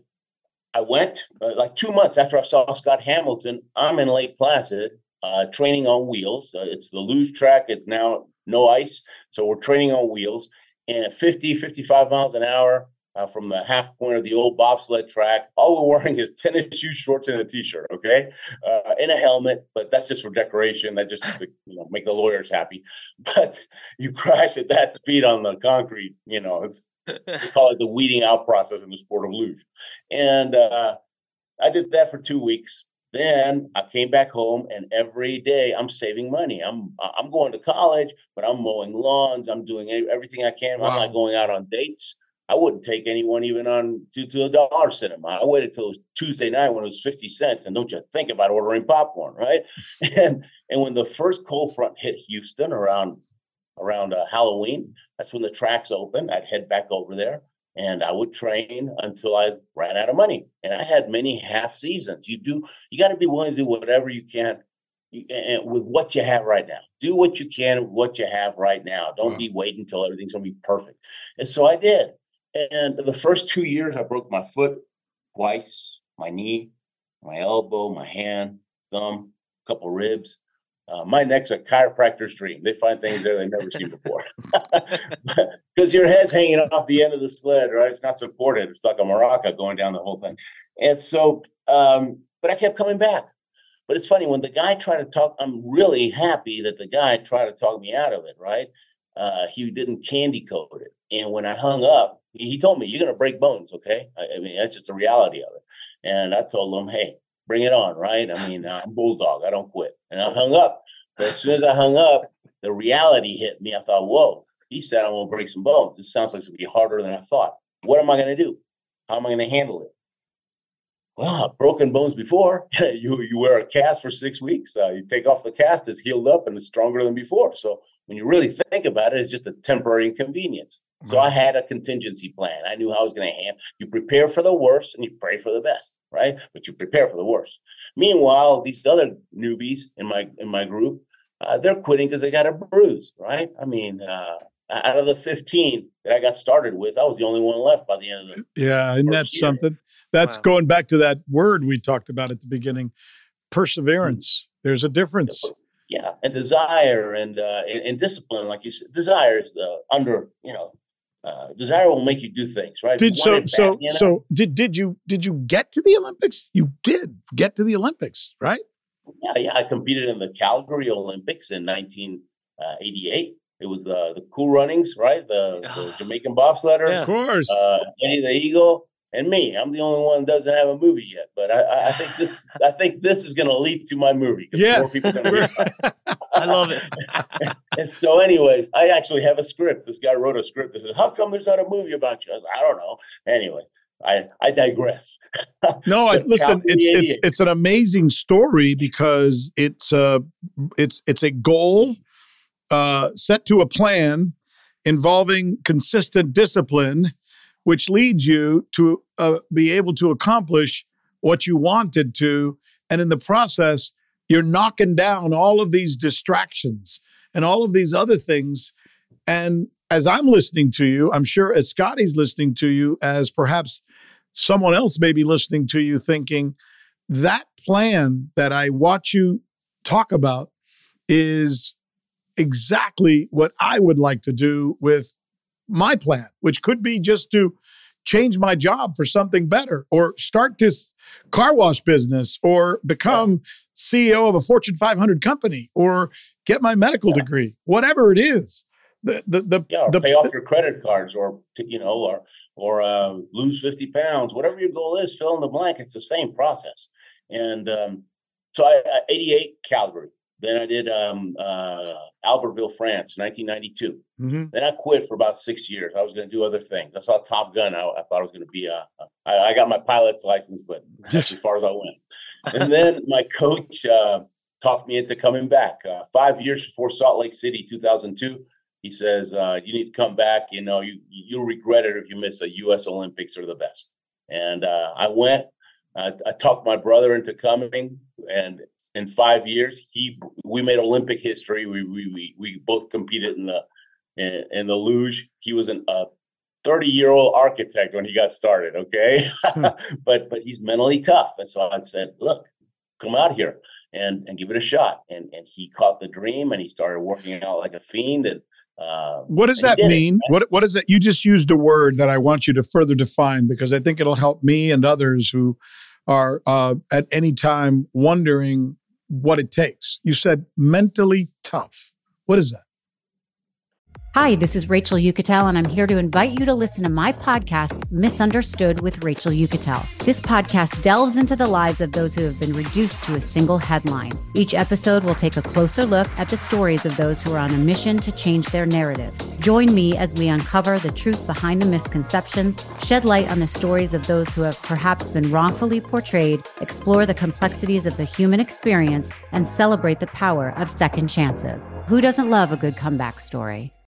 I went uh, like two months after I saw Scott Hamilton. I'm in Lake Placid, uh, training on wheels. Uh, it's the luge track. It's now no ice, so we're training on wheels. And at 50, 55 miles an hour uh, from the half point of the old bobsled track, all we're wearing is tennis shoes, shorts, and a t-shirt. Okay, uh, and a helmet, but that's just for decoration. That just to, you know make the lawyers happy. But you crash at that speed on the concrete, you know, it's we call it the weeding out process in the sport of luge. And uh, I did that for two weeks. Then I came back home, and every day I'm saving money. I'm I'm going to college, but I'm mowing lawns. I'm doing everything I can. I'm not going out on dates. I wouldn't take anyone even on to, to a dollar cinema. I waited till it was Tuesday night when it was 50 cents. And don't you think about ordering popcorn, right? And and when the first cold front hit Houston around around uh, Halloween, that's when the tracks opened. I'd head back over there and I would train until I ran out of money. And I had many half seasons. You do you got to be willing to do whatever you can and with what you have right now. Do what you can with what you have right now. Don't Wow. be waiting until everything's gonna be perfect. And so I did. And the first two years, I broke my foot twice, my knee, my elbow, my hand, thumb, a couple ribs. Uh, my neck's a chiropractor's dream. They find things there they've never seen before. Because your head's hanging off the end of the sled, right? It's not supported. It's like a maraca going down the whole thing. And so, um, but I kept coming back. But it's funny when the guy tried to talk. I'm really happy that the guy tried to talk me out of it. Right? Uh, he didn't candy coat it. And when I hung up, he, told me, "You're to break bones, okay?" I, I mean, that's just the reality of it. And I told him, "Hey, bring it on!" Right? I mean, I'm bulldog. I don't quit. And I hung up. But as soon as I hung up, the reality hit me. I thought, "Whoa!" He said, "I'm to break some bones." This sounds like it's to be harder than I thought. What am I to do? How am I to handle it? Well, I've broken bones before. you you wear a cast for six weeks. Uh, you take off the cast, it's healed up and it's stronger than before. So when you really think about it, it's just a temporary inconvenience. So I had a contingency plan. I knew how I was going to handle. You prepare for the worst and you pray for the best, right? But you prepare for the worst. Meanwhile, these other newbies in my in my group, uh, they're quitting because they got a bruise, right? I mean, uh, out of the fifteen that I got started with, I was the only one left by the end of the Yeah, and that's year. something. That's Wow. going back to that word we talked about at the beginning, perseverance. There's a difference. Yeah and desire and uh and, and discipline like you said desire is the under you know uh desire will make you do things right Did so want so bad, you know, so did did you did you get to the Olympics? You did get to the Olympics, right? yeah yeah i competed in the calgary olympics in 1988 it was the the cool runnings right the, the jamaican bobsledder Yeah. Of course. uh eddie the eagle and me i'm the only one that doesn't have a movie yet but i i, think this i think this is going to lead to my movie yes. people are gonna read about it. I love it. and so, anyways, I actually have a script. This guy wrote a script that says, "How come there's not a movie about you?" I was "I don't know." Anyway, I I digress. no, I, listen, it's it's it's an amazing story because it's a it's it's a goal uh, set to a plan involving consistent discipline, which leads you to uh, be able to accomplish what you wanted to, and in the process, you're knocking down all of these distractions and all of these other things, and as I'm listening to you, I'm sure as Scotty's listening to you, as perhaps someone else may be listening to you thinking, that plan that I watch you talk about is exactly what I would like to do with my plan, which could be just to change my job for something better or start this car wash business or become CEO of a Fortune 500 company or get my medical yeah. degree, whatever it is the the the, yeah, or the, pay off your credit cards, or you know, or or uh, lose fifty pounds, whatever your goal is, fill in the blank. It's the same process. And um, so I, I 88 Calgary. Then I did um, uh, Albertville, France, 1992. Mm-hmm. Then I quit for about six years. I was going to do other things. I saw Top Gun. I, I thought I was going to be a. I, I got my pilot's license, but that's as far as I went. And then my coach uh, talked me into coming back. Uh, five years before Salt Lake City, 2002, he says, uh, "You need to come back. You know, you you'll regret it if you miss a U.S. Olympics or the best." And uh, I went. I, I talked my brother into coming, and in five years, he we made Olympic history. We we we, we both competed in the in, in the luge. He was an, a 30 year old architect when he got started. Okay, hmm. but but he's mentally tough, and so I said, "Look, come out here." And, and give it a shot. And and he caught the dream and he started working out like a fiend. And uh, what does that mean? It. What what is it? You just used a word that I want you to further define because I think it'll help me and others who are uh, at any time wondering what it takes. You said mentally tough. What is that? Hi, this is Rachel Uchitel, and I'm here to invite you to listen to my podcast, Misunderstood with Rachel Uchitel. This podcast delves into the lives of those who have been reduced to a single headline. Each episode will take a closer look at the stories of those who are on a mission to change their narrative. Join me as we uncover the truth behind the misconceptions, shed light on the stories of those who have perhaps been wrongfully portrayed, explore the complexities of the human experience, and celebrate the power of second chances. Who doesn't love a good comeback story?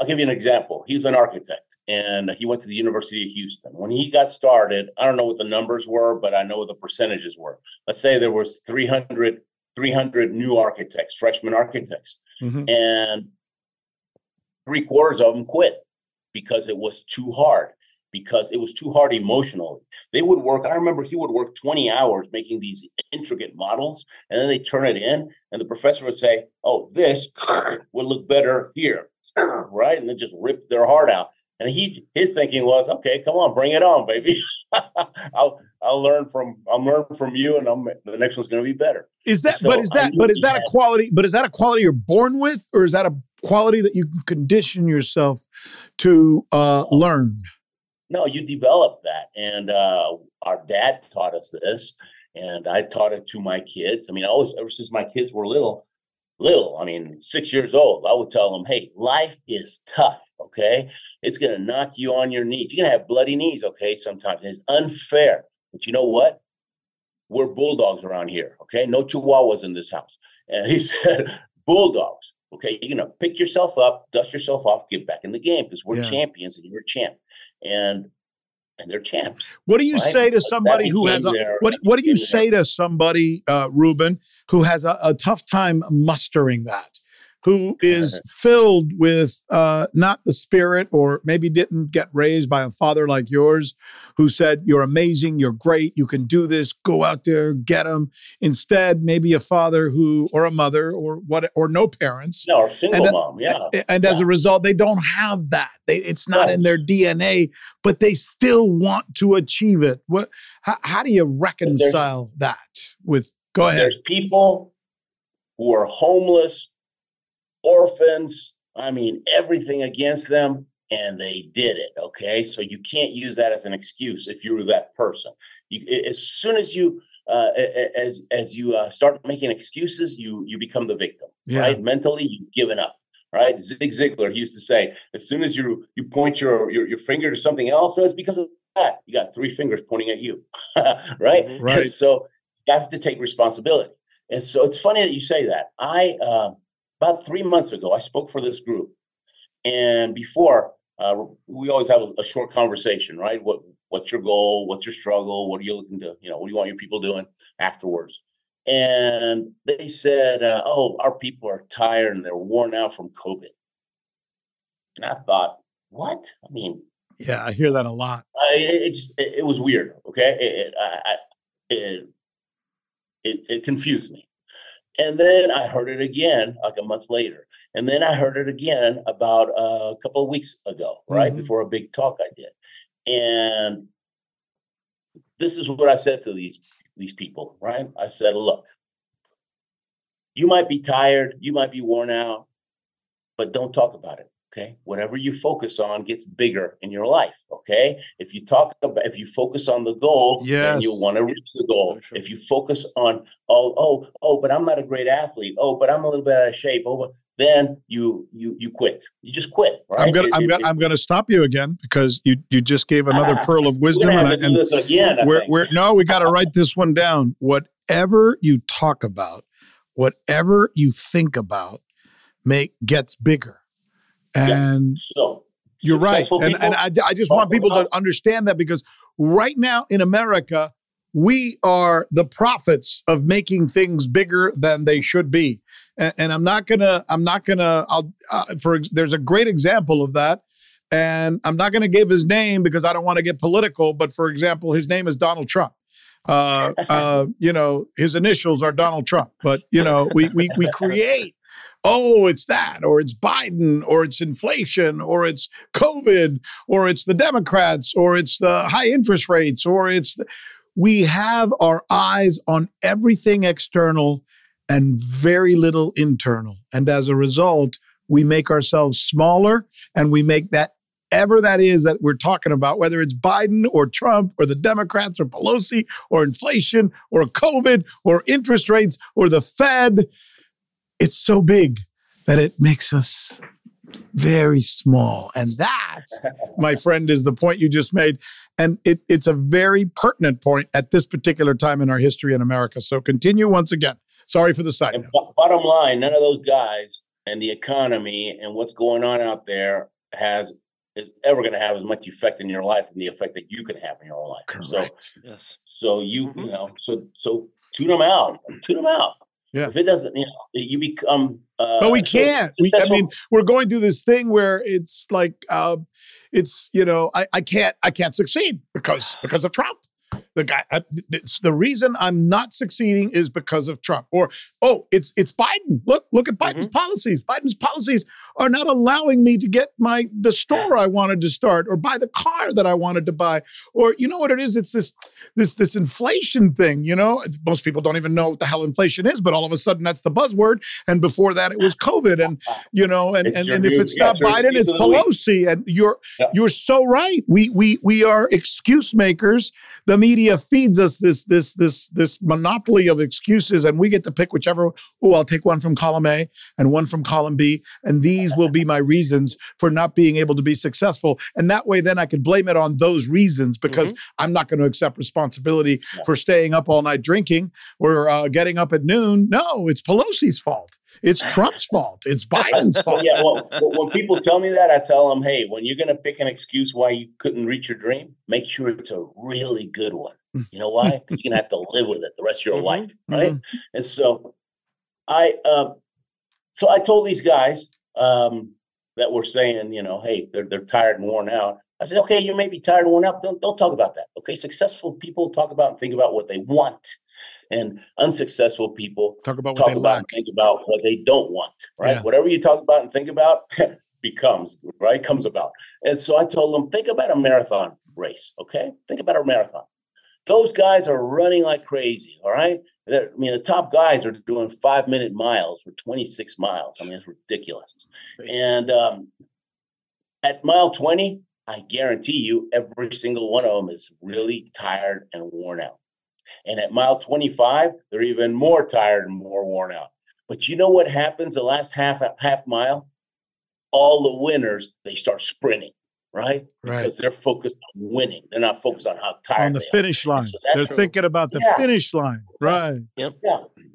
I'll give you an example. He's an architect and he went to the University of Houston. When he got started, I don't know what the numbers were, but I know what the percentages were. Let's say there was 300, 300 new architects, freshman architects, mm-hmm. and three quarters of them quit because it was too hard because it was too hard emotionally. They would work, I remember he would work 20 hours making these intricate models, and then they turn it in, and the professor would say, Oh, this would look better here, right? And then just ripped their heart out. And he his thinking was, okay, come on, bring it on, baby. I'll I'll learn from I'll learn from you, and I'm, the next one's going to be better. Is that? So but is that? But is that a quality? But is that a quality you're born with, or is that a quality that you condition yourself to uh, learn? No, you develop that. And uh, our dad taught us this, and I taught it to my kids. I mean, I always, ever since my kids were little, little, I mean, six years old, I would tell them, hey, life is tough. Okay. It's going to knock you on your knees. You're going to have bloody knees. Okay. Sometimes it's unfair. But you know what? We're bulldogs around here. Okay. No chihuahuas in this house. And he said, bulldogs. Okay. You're going to pick yourself up, dust yourself off, get back in the game because we're yeah. champions and you're a champ and and they're champs. What do you right? say to somebody who has a what? What do you say to somebody, uh, Ruben, who has a, a tough time mustering that? Who is filled with uh, not the spirit, or maybe didn't get raised by a father like yours, who said, "You're amazing, you're great, you can do this. Go out there, get them." Instead, maybe a father who, or a mother, or what, or no parents, no, or single and, mom, yeah. And yeah. as a result, they don't have that. They, it's not right. in their DNA, but they still want to achieve it. What? How, how do you reconcile that with? Go ahead. There's people who are homeless orphans. I mean, everything against them, and they did it. Okay, so you can't use that as an excuse if you were that person. You, as soon as you uh, as as you uh, start making excuses, you you become the victim. Yeah. Right, mentally, you've given up. Right, Zig Ziglar used to say, as soon as you you point your your, your finger to something else, it's because of that. You got three fingers pointing at you. right, right. And so you have to take responsibility. And so it's funny that you say that. I uh, about three months ago, I spoke for this group, and before uh, we always have a, a, short conversation, right? What what's your goal? What's your struggle? What are you looking to, you know, what do you want your people doing afterwards? And they said, uh, "Oh, our people are tired and they're worn out from COVID." And I thought, what? I mean, yeah, I hear that a lot. I, it just it, it was weird. Okay, it it, I, it it it confused me. And then I heard it again like a month later. And then I heard it again about a couple of weeks ago, right? Mm-hmm. Before a big talk I did. And this is what I said to these these people, right? I said, look, you might be tired, you might be worn out, but don't talk about it. Okay. Whatever you focus on gets bigger in your life. Okay. If you talk about, if you focus on the goal, yes. then you'll want to reach the goal. Sure. If you focus on, oh, oh, oh, but I'm not a great athlete. Oh, but I'm a little bit out of shape. Oh, but then you you you quit. You just quit. Right? I'm gonna it, I'm gonna I'm gonna stop you again because you you just gave another pearl of wisdom. and, I, and this again. we're, we're no, we got to write this one down. Whatever you talk about, whatever you think about, make gets bigger. And yeah. so, you're right. And, and I, I just want people to understand that because right now in America, we are the prophets of making things bigger than they should be. And, and I'm not gonna, I'm not gonna, I'll, uh, for, there's a great example of that. And I'm not gonna give his name because I don't want to get political. But for example, his name is Donald Trump. Uh, uh, you know, his initials are Donald Trump, but you know, we, we, we create oh, it's that, or it's Biden, or it's inflation, or it's COVID, or it's the Democrats, or it's the high interest rates, or it's. The, we have our eyes on everything external and very little internal. And as a result, we make ourselves smaller and we make that ever that is that we're talking about, whether it's Biden or Trump or the Democrats or Pelosi or inflation or COVID or interest rates or the Fed, it's so big that it makes us very small. And that, my friend, is the point you just made. And it, it's a very pertinent point at this particular time in our history in America. So continue once again. Sorry for the side. And b- bottom line, none of those guys and the economy and what's going on out there has is ever going to have as much effect in your life and the effect that you can have in your own life. Correct. So, yes. So you, mm-hmm. you know, so so tune them out. Tune them out. Yeah. If it doesn't, you know, you become. Uh, but we can't. We, I mean, we're going through this thing where it's like, uh, it's you know, I, I can't, I can't succeed because because of Trump. The guy, uh, it's the reason I'm not succeeding is because of Trump. Or oh, it's it's Biden. Look, look at Biden's mm-hmm. policies. Biden's policies are not allowing me to get my the store I wanted to start or buy the car that I wanted to buy. Or you know what it is? It's this this this inflation thing. You know, most people don't even know what the hell inflation is, but all of a sudden that's the buzzword. And before that, it was COVID. And you know, and and, and if it's not Biden, it's Pelosi. And you're yeah. you're so right. We we we are excuse makers. The media feeds us this this this this monopoly of excuses, and we get to pick whichever. Oh, I'll take one from column A and one from column B, and these will be my reasons for not being able to be successful. And that way, then I can blame it on those reasons because mm-hmm. I'm not going to accept responsibility yeah. for staying up all night drinking or uh, getting up at noon. No, it's Pelosi's fault. It's Trump's fault. It's Biden's fault. yeah. Well, when people tell me that, I tell them, hey, when you're going to pick an excuse why you couldn't reach your dream, make sure it's a really good one. Mm. You know why? Because you're going to have to live with it the rest of your mm-hmm. life. Right. Mm-hmm. And so I, uh, so I told these guys um, that were saying, you know, hey, they're they're tired and worn out. I said, okay, you may be tired and worn out. Don't don't talk about that. Okay, successful people talk about and think about what they want, and unsuccessful people talk about what talk they about lack. and think about what they don't want. Right, Yeah. whatever you talk about and think about becomes right comes about. And so I told them, think about a marathon race. Okay, think about a marathon. Those guys are running like crazy. All right. I mean, the top guys are doing five minute miles for 26 miles. I mean, it's ridiculous. And um, at mile 20, I guarantee you every single one of them is really tired and worn out. And at mile 25, they're even more tired and more worn out. But you know what happens the last half half mile? All the winners, they start sprinting, right? Right. Because they're focused on winning. They're not focused on how tired On the they are. finish line. So They're true. thinking about the Yeah. finish line. Right. Yeah.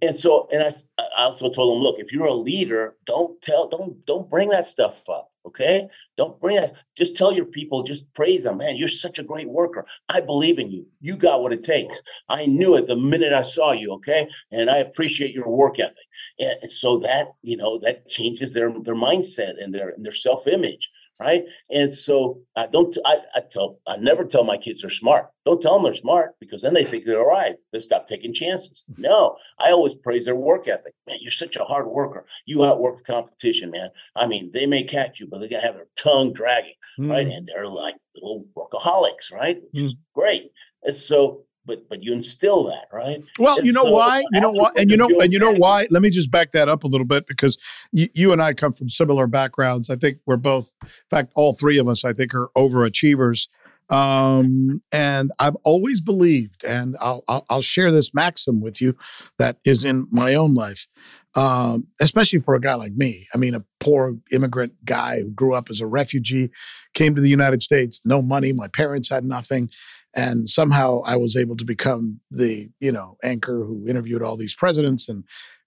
And so, and I, I also told them, look, if you're a leader, don't tell, don't, don't bring that stuff up. Okay. Don't bring that. Just tell your people, just praise them. Man, you're such a great worker. I believe in you. You got what it takes. I knew it the minute I saw you. Okay. And I appreciate your work ethic. And and so that, you know, that changes their, their mindset and their, and their self-image. Right. And so I don't, I, I tell, I never tell my kids they're smart. Don't tell them they're smart because then they think they're all right. They stop taking chances. No, I always praise their work ethic. Man, you're such a hard worker. You outwork the competition, man. I mean, they may catch you, but they're gonna have their tongue dragging, right? Mm. And they're like little workaholics, right? Which is Mm. great. And so, but but you instill that, right? Well, And you know so why? You know why? And you know, and you know why? Let me just back that up a little bit because you, you and I come from similar backgrounds. I think we're both, in fact, all three of us, I think, are overachievers. Um, and I've always believed, and I'll, I'll I'll share this maxim with you that is in my own life, um, especially for a guy like me. I mean, a poor immigrant guy who grew up as a refugee, came to the United States, no money. My parents had nothing and somehow I was able to become the you know anchor who interviewed all these presidents and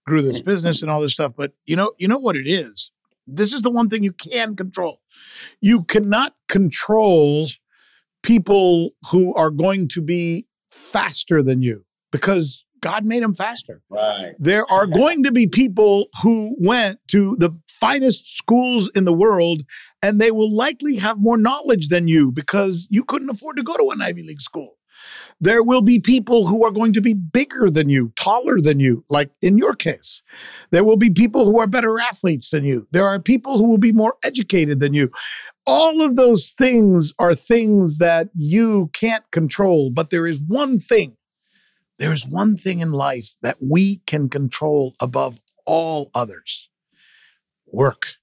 grew this business mm-hmm. and all this stuff. But you know, you know what it is. This is the one thing you can control. You cannot control people who are going to be faster than you because God made them faster. Right. There are going to be people who went to the finest schools in the world and they will likely have more knowledge than you because you couldn't afford to go to an Ivy League school. There will be people who are going to be bigger than you, taller than you, like in your case. There will be people who are better athletes than you. There are people who will be more educated than you. All of those things are things that you can't control, but there is one thing there is one thing in life that we can control above all others work.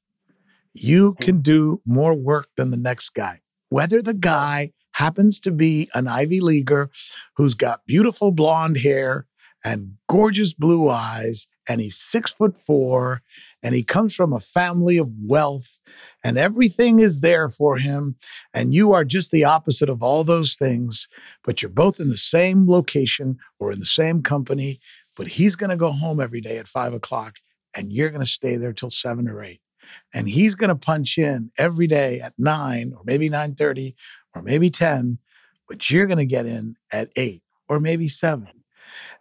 You hmm. can do more work than the next guy. Whether the guy happens to be an Ivy Leaguer who's got beautiful blonde hair and gorgeous blue eyes, and he's six foot four, and he comes from a family of wealth, and everything is there for him, and you are just the opposite of all those things but you're both in the same location or in the same company. But he's going to go home every day at five o'clock and you're going to stay there till seven or eight. And he's going to punch in every day at nine or maybe 9.30 or maybe 10, but you're going to get in at eight or maybe seven.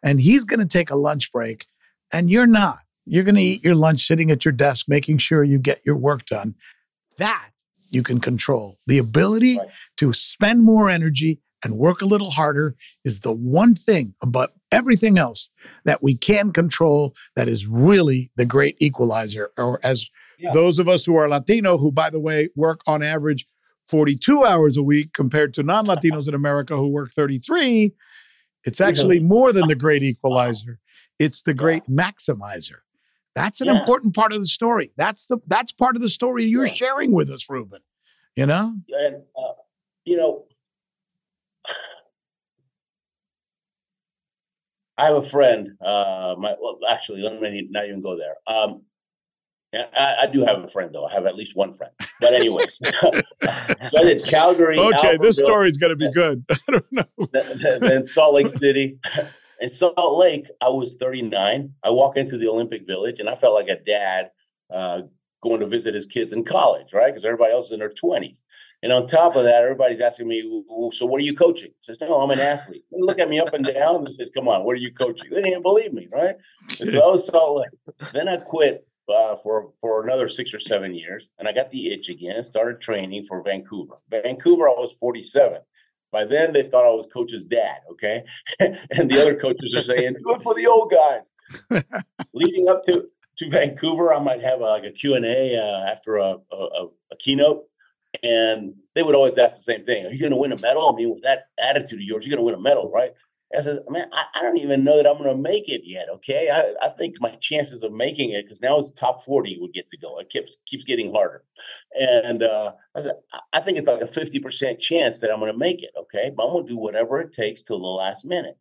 And he's going to take a lunch break and you're not. You're going to eat your lunch sitting at your desk, making sure you get your work done. That you can control. The ability Right. to spend more energy and work a little harder is the one thing about everything else that we can control that is really the great equalizer. Or as Yeah. those of us who are Latino, who, by the way, work on average 42 hours a week compared to non Latinos in America who work 33, it's actually more than the great equalizer. It's the great maximizer. That's an Yeah. important part of the story. That's the that's part of the story you're Yeah. sharing with us, Ruben. You know? and uh, you know, I have a friend. Uh, my well, actually, let me not even go there. Um, yeah, I, I do have a friend though. I have at least one friend. But anyways, so I did Calgary. Okay, this story is going to be good. I don't know. then then Salt Lake City. In Salt Lake, I was 39. I walk into the Olympic Village and I felt like a dad uh, going to visit his kids in college, right? Because everybody else is in their 20s. And on top of that, everybody's asking me, "Well, so what are you coaching? I says, no, I'm an athlete. They look at me up and down and says, come on, what are you coaching? They didn't believe me, right? And so I was Salt Lake. Then I quit uh, for for another six or seven years, and I got the itch again. Started training for Vancouver. Vancouver, I was 47. By then, they thought I was coach's dad. Okay, and the other coaches are saying, "Do it for the old guys." Leading up to to Vancouver, I might have a, like a Q and A uh, after a, a, a keynote, and they would always ask the same thing: Are you going to win a medal? I mean, with that attitude of yours, you're going to win a medal, right? I said, man, I, I, don't even know that I'm going to make it yet. Okay, I, I think my chances of making it because now it's top 40 would get to go. It keeps keeps getting harder, and uh, I said, I think it's like a 50 percent chance that I'm going to make it. Okay, but I'm going to do whatever it takes till the last minute.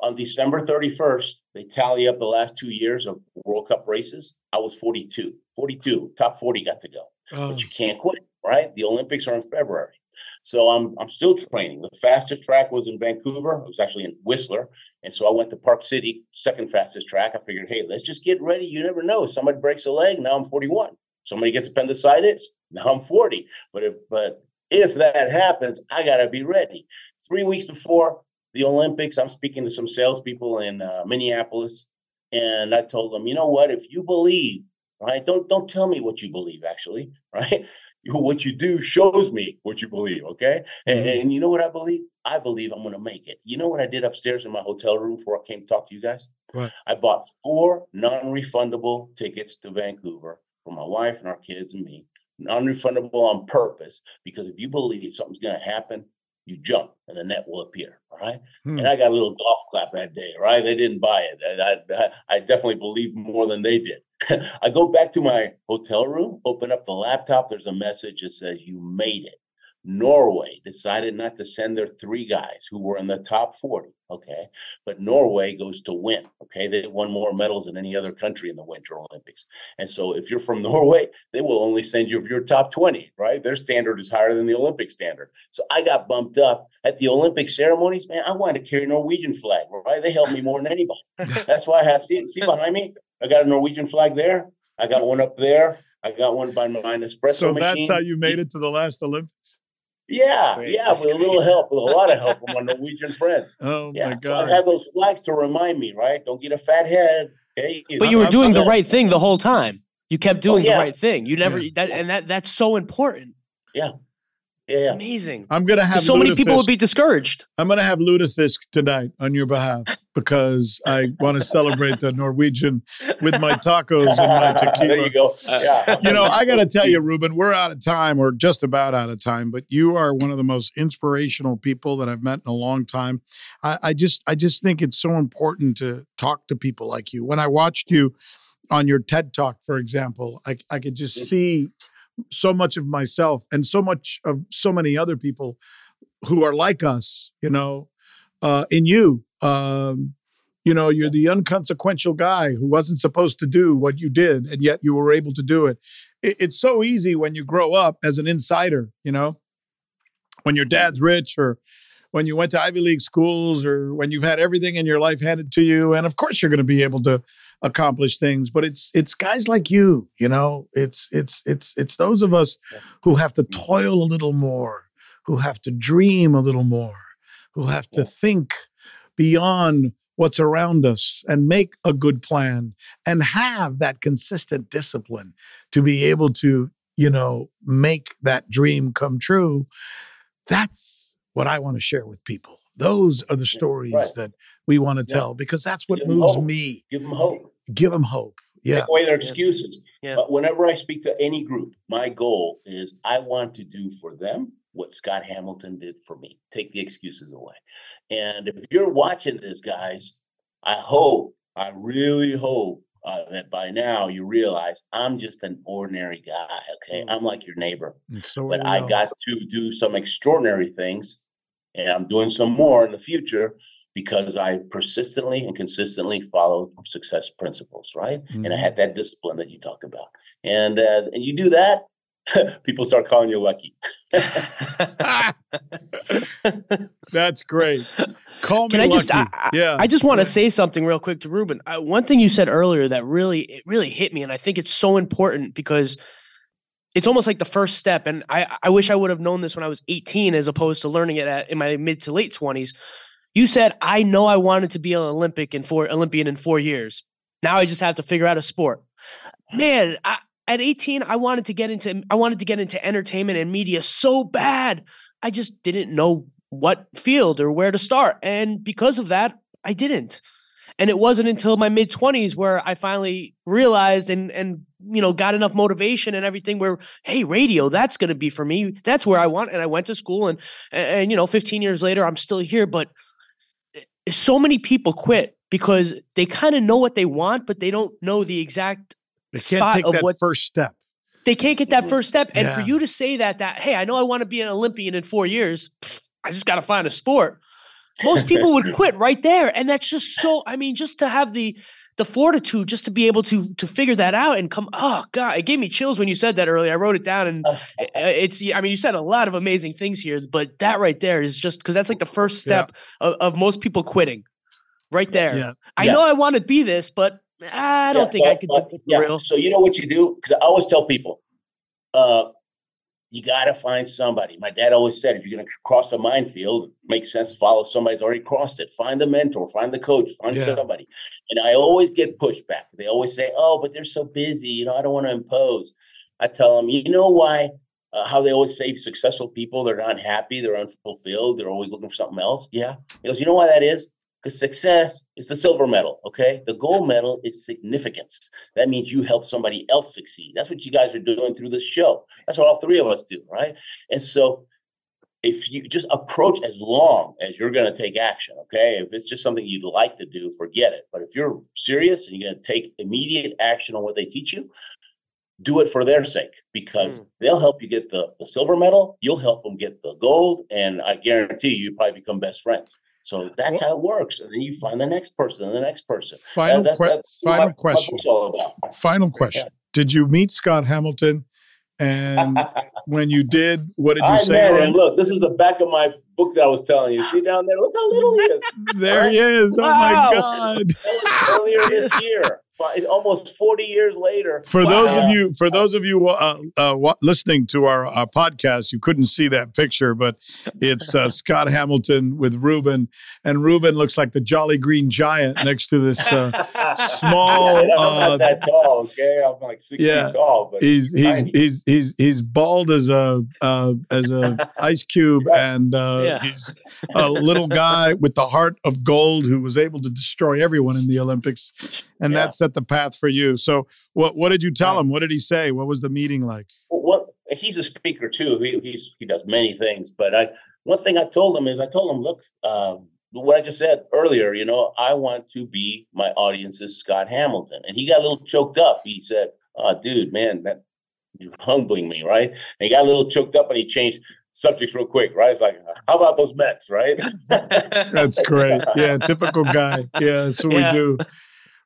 On December 31st, they tally up the last two years of World Cup races. I was 42, 42, top 40 got to go, oh. but you can't quit, right? The Olympics are in February. So I'm I'm still training. The fastest track was in Vancouver. It was actually in Whistler. And so I went to Park City, second fastest track. I figured, hey, let's just get ready. You never know. Somebody breaks a leg, now I'm 41. Somebody gets appendicitis, now I'm 40. But if but if that happens, I gotta be ready. Three weeks before the Olympics, I'm speaking to some salespeople in uh, Minneapolis, and I told them, you know what? If you believe, right, don't don't tell me what you believe. Actually, right, what you do shows me what you believe. Okay. And, mm-hmm. and you know what I believe? I believe I'm going to make it. You know what I did upstairs in my hotel room before I came to talk to you guys? What? I bought four non refundable tickets to Vancouver for my wife and our kids and me. Non refundable on purpose because if you believe something's going to happen, you jump and the net will appear. All right. Hmm. And I got a little golf clap that day. Right. They didn't buy it. I, I, I definitely believe more than they did. I go back to my hotel room, open up the laptop. There's a message that says, You made it. Norway decided not to send their three guys who were in the top 40. Okay. But Norway goes to win. Okay. They won more medals than any other country in the Winter Olympics. And so if you're from Norway, they will only send you if you're top 20, right? Their standard is higher than the Olympic standard. So I got bumped up at the Olympic ceremonies. Man, I wanted to carry Norwegian flag, right? They helped me more than anybody. That's why I have, see, see behind me? I got a Norwegian flag there. I got one up there. I got one by my espresso So machine. that's how you made it to the last Olympics. Yeah, yeah, that's with great. a little help, with a lot of help from my Norwegian friends. Oh yeah. my god! So I have those flags to remind me, right? Don't get a fat head. Okay, but you were doing the right thing the whole time. You kept oh, doing oh, yeah. the right thing. You never yeah. that, and that that's so important. Yeah, yeah, it's amazing. I'm gonna have so many people would be discouraged. I'm gonna have lutefisk tonight on your behalf because I want to celebrate the Norwegian with my tacos and my tequila. There you go. Yeah. You know, I got to tell you, Ruben, we're out of time, or just about out of time. But you are one of the most inspirational people that I've met in a long time. I, I just, I just think it's so important to talk to people like you. When I watched you on your TED Talk, for example, I, I could just mm. see so much of myself and so much of so many other people who are like us, you know, uh, in you. Um, you know, you're the unconsequential guy who wasn't supposed to do what you did, and yet you were able to do it. it. It's so easy when you grow up as an insider, you know, when your dad's rich or when you went to Ivy League schools or when you've had everything in your life handed to you. And of course, you're going to be able to accomplish things but it's it's guys like you you know it's it's it's it's those of us who have to toil a little more who have to dream a little more who have to think beyond what's around us and make a good plan and have that consistent discipline to be able to you know make that dream come true that's what i want to share with people those are the stories right. that we want to tell because that's what Give moves me. Give them hope give them hope. Yeah. Take away their excuses. Yeah. But whenever I speak to any group, my goal is I want to do for them what Scott Hamilton did for me. Take the excuses away. And if you're watching this, guys, I hope, I really hope uh, that by now you realize I'm just an ordinary guy. Okay. Mm. I'm like your neighbor. So but I got to do some extraordinary things and I'm doing some more in the future because I persistently and consistently followed success principles, right? Mm-hmm. And I mm-hmm. had that discipline that you talked about. And uh, and you do that, people start calling you lucky. That's great. Call Can me I lucky. just, I, yeah. I just want to say something real quick to Ruben. I, one thing you said earlier that really, it really hit me, and I think it's so important because it's almost like the first step. And I, I wish I would have known this when I was 18 as opposed to learning it at, in my mid to late 20s. You said, I know I wanted to be an Olympic in four Olympian in four years. Now I just have to figure out a sport. Man, I, at 18, I wanted to get into I wanted to get into entertainment and media so bad. I just didn't know what field or where to start. And because of that, I didn't. And it wasn't until my mid 20s where I finally realized and and you know got enough motivation and everything where hey radio that's going to be for me that's where I want and I went to school and, and you know 15 years later I'm still here but eh, so many people quit because they kind of know what they want but they don't know the exact They can't spot take of that what first step. they can't get that first step and for you to say that that hey i know i want to be an olympian in four years pff, i just got to find a sport most people would quit right there and that's just so i mean just to have the the fortitude just to be able to to figure that out and come oh god it gave me chills when you said that earlier i wrote it down and uh, it's i mean you said a lot of amazing things here but that right there is just because that's like the first Yeah. step of, of most people quitting right there Yeah. i Yeah. know i want to be this but i don't Yeah, think i well, could uh, do it yeah. real So you know what you do? Because I always tell people, uh, you got to find somebody. My dad always said, if you're going to cross a minefield, it makes sense to follow somebody's already crossed it. Find the mentor, find the coach, find Yeah. somebody. And I always get pushback. They always say, oh, but they're so busy. You know, I don't want to impose. I tell them, you know why? Uh, how they always say successful people, they're not happy, they're unfulfilled, they're always looking for something else. Yeah. He goes, you know why that is? Because success is the silver medal. Okay. The gold medal is significance. That means you help somebody else succeed. That's what you guys are doing through this show. That's what all three of us do. Right. And so if you just approach as long as you're going to take action, okay? If it's just something you'd like to do, forget it. But if you're serious and you're going to take immediate action on what they teach you, do it for their sake because Mm. they'll help you get the, the silver medal, you'll help them get the gold, and I guarantee you, you probably become best friends. So that's how it works. And then you find the next person and the next person. Final, that- que- that's what final my- question. book's all about. Final question. Did you meet Scott Hamilton? And when you did, what did you I say? met him. him? Look, this is the back of my book that I was telling you. See down there? Look how little he is. There he is. Oh Wow. my God. That was earlier this year, almost 40 years later. For those of you, for those of you uh, uh, listening to our uh, podcast, you couldn't see that picture, but it's uh, Scott Hamilton with Ruben, and Ruben looks like the Jolly Green Giant next to this. Uh, small, Yeah, I'm uh, not that tall, okay? I'm like six yeah, feet tall, but he's he's tiny. he's he's he's bald as a uh, as a ice cube, and uh, Yeah. he's a little guy with the heart of gold who was able to destroy everyone in the Olympics, and Yeah. that set the path for you. So, what what did you tell him? What did he say? What was the meeting like? what he's a speaker too. He he's he does many things, but I one thing I told him is I told him, look, um, what I just said earlier. You know, I want to be my audience's Scott Hamilton, and he got a little choked up. He said, "Oh, dude, man, that you're humbling me, right?" And he got a little choked up, and he changed subjects real quick, right? It's like, how about those Mets, right? That's great. Yeah, typical guy. Yeah, that's what Yeah. we do.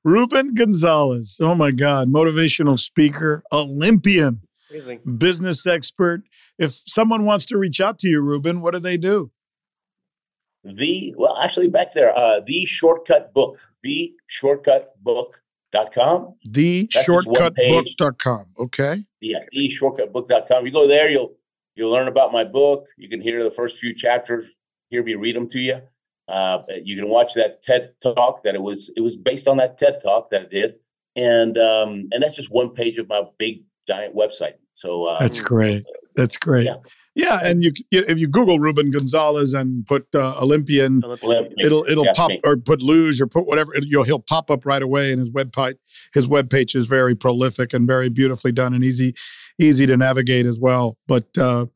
Ruben Gonzalez. Oh my God, motivational speaker, Olympian, Amazing. business expert. If someone wants to reach out to you, Ruben, what do they do? the well actually back there uh the shortcut book the shortcutbook.com The That's just one shortcutbook.com. Okay. yeah the shortcutbook.com you go there you'll you'll learn about my book you can hear the first few chapters hear me read them to you uh you can watch that ted talk that it was it was based on that ted talk that i did and um and that's just one page of my big giant website so uh That's great. That's great. Yeah. Yeah, and you if you Google Ruben Gonzalez and put uh, Olympian, Olympic, it'll it'll pop me. or put luge or put whatever it, you'll he'll pop up right away and his web page his web page is very prolific and very beautifully done and easy easy to navigate as well. But uh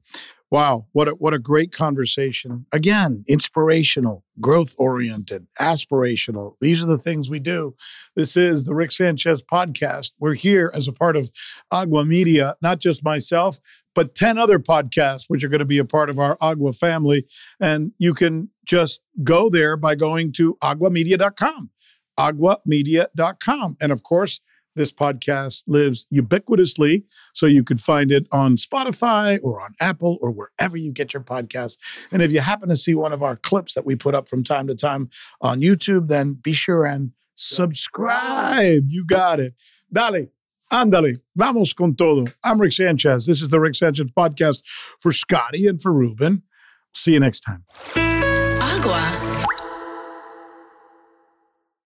wow what a what a great conversation. Again inspirational growth oriented aspirational. These are the things we do. This is the Rick Sanchez podcast. We're here as a part of Agua Media not just myself but 10 other podcasts which are going to be a part of our Agua family and you can just go there by going to aguamedia.com, aguamedia.com. And of course, this podcast lives ubiquitously, so you could find it on Spotify or on Apple or wherever you get your podcasts. And if you happen to see one of our clips that we put up from time to time on YouTube, then be sure and subscribe. You got it. Dale, Andale, vamos con todo. I'm Rick Sanchez. This is the Rick Sanchez podcast for Scotty and for Ruben. See you next time. Agua.